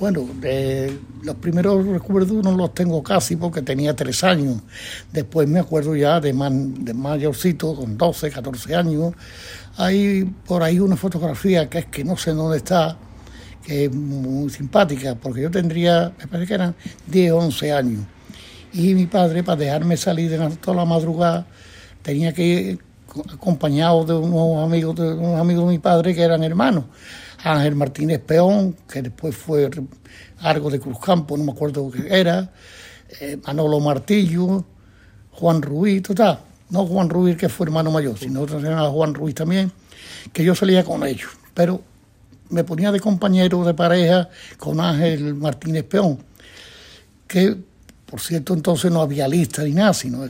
Bueno, los primeros recuerdos no los tengo casi porque tenía tres años. Después me acuerdo ya de, de mayorcito, con 12, 14 años. Hay por ahí una fotografía que es que no sé dónde está, que es muy simpática, porque yo tendría, me parece que eran 10, 11 años. Y mi padre, para dejarme salir de toda la madrugada, tenía que ir acompañado de unos amigos de, unos amigos de mi padre que eran hermanos. Ángel Martínez Peón, que después fue algo de Cruzcampo, no me acuerdo qué era, eh, Manolo Martillo, Juan Ruiz, total, no Juan Ruiz que fue hermano mayor, sino otro era Juan Ruiz también, que yo salía con ellos, pero me ponía de compañero de pareja con Ángel Martínez Peón, que por cierto entonces no había lista ni nada, sino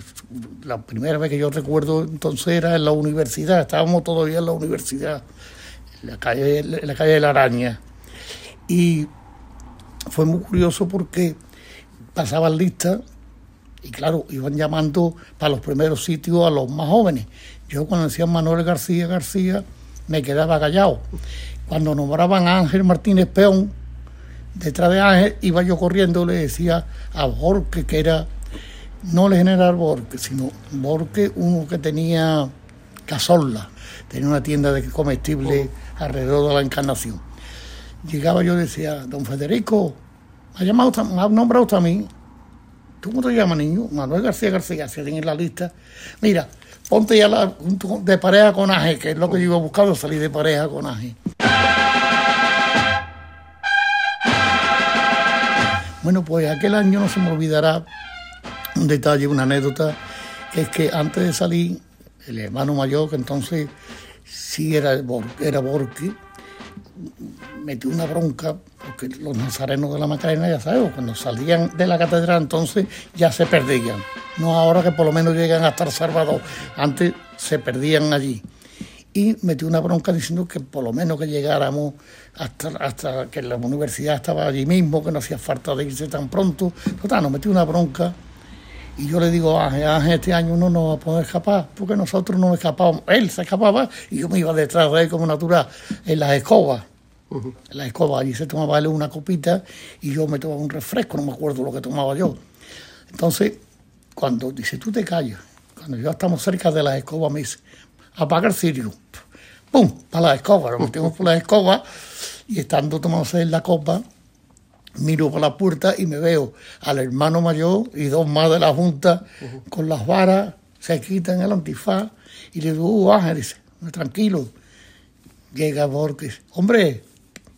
la primera vez que yo recuerdo entonces era en la universidad, estábamos todavía en la universidad la calle, la calle de la Araña. Y fue muy curioso porque pasaban listas y claro, iban llamando para los primeros sitios a los más jóvenes. Yo cuando decían Manuel García García me quedaba callado. Cuando nombraban a Ángel Martínez Peón, detrás de Ángel iba yo corriendo, le decía a Borque, que era, no el general Borque, sino Borque, uno que tenía Cazorla, tenía una tienda de comestibles alrededor de la encarnación. Llegaba yo y decía, don Federico, me ha, llamado, ha nombrado usted a mí. ¿Tú cómo te llamas, niño? Manuel García García, se en la lista. Mira, ponte ya la, de pareja con Aje, que es lo que yo iba buscando, salir de pareja con Aje. Bueno, pues aquel año no se me olvidará un detalle, una anécdota, es que antes de salir, el hermano mayor, que entonces sí era, era Borqui, metió una bronca, porque los nazarenos de la Macarena, ya sabemos, cuando salían de la catedral entonces ya se perdían. No ahora que por lo menos llegan hasta El Salvador, antes se perdían allí. Y metió una bronca diciendo que por lo menos que llegáramos hasta, hasta que la universidad estaba allí mismo, que no hacía falta de irse tan pronto. Total, nos metió una bronca y yo le digo, Ángel, Ángel, este año no nos va a poder escapar, porque nosotros no escapábamos. Él se escapaba y yo me iba detrás de él como natural en las escobas. En las escobas, allí se tomaba él una copita y yo me tomaba un refresco, no me acuerdo lo que tomaba yo. Entonces, cuando dice, tú te callas, cuando ya estamos cerca de las escobas, me dice, apaga el cirio. ¡Pum! Para las escobas, nos metimos por las escobas y estando tomándose en la copa, miro por la puerta y me veo al hermano mayor y dos más de la junta con las varas, se quitan el antifaz y le digo, uh, Ángel, dice, tranquilo. Llega Borges, hombre,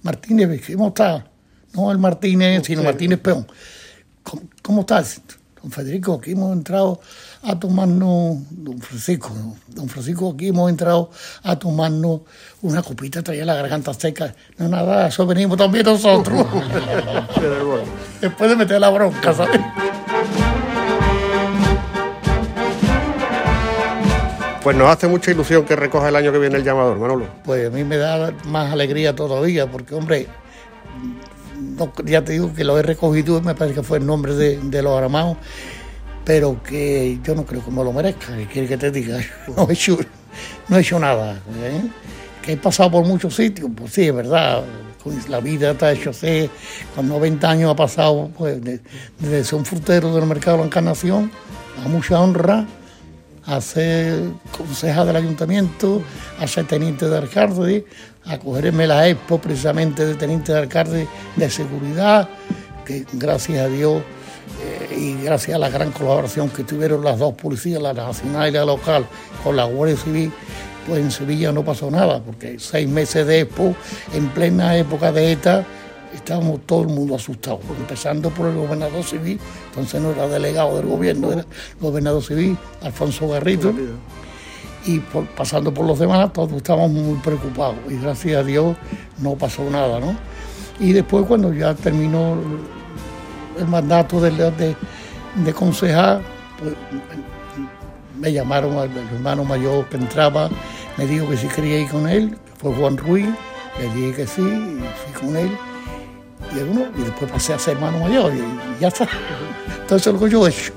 Martínez, ¿cómo está? No el Martínez, sino Martínez Peón. ¿Cómo, cómo estás? Don Federico, aquí hemos entrado a tomarnos, don Francisco, don Francisco, aquí hemos entrado a tomarnos una copita, traía la garganta seca. No, nada, eso venimos también nosotros. Después de meter la bronca, ¿sabes? Pues nos hace mucha ilusión que recoja el año que viene el llamador, Manolo. Pues a mí me da más alegría todavía, porque, hombre, ya te digo que lo he recogido, me parece que fue el nombre de, los aramados, pero que yo no creo que me lo merezca, que quiere que te diga, no he hecho, no he hecho nada. ¿eh? Que he pasado por muchos sitios, pues sí, es verdad, la vida está hecho sé, con 90 años ha pasado pues, desde ser un frutero del mercado de la Encarnación a mucha honra, a ser concejal del ayuntamiento, a ser teniente de alcalde, a cogerme la expo precisamente de teniente de alcalde de seguridad, que gracias a Dios eh, y gracias a la gran colaboración que tuvieron las dos policías, la nacional y la local, con la Guardia Civil, pues en Sevilla no pasó nada, porque seis meses de expo, en plena época de ETA, estábamos todo el mundo asustados, empezando por el gobernador civil, entonces no era delegado del gobierno, era gobernador civil, Alfonso Garrito y pasando por los demás, todos estábamos muy preocupados y gracias a Dios no pasó nada, ¿no? Y después cuando ya terminó el mandato de, de, de concejal, pues, me llamaron al hermano mayor que entraba, me dijo que si quería ir con él, fue Juan Ruiz, le dije que sí, y fui con él. Y, y después pasé a ser hermano mayor y, y ya está. Entonces lo que yo he hecho.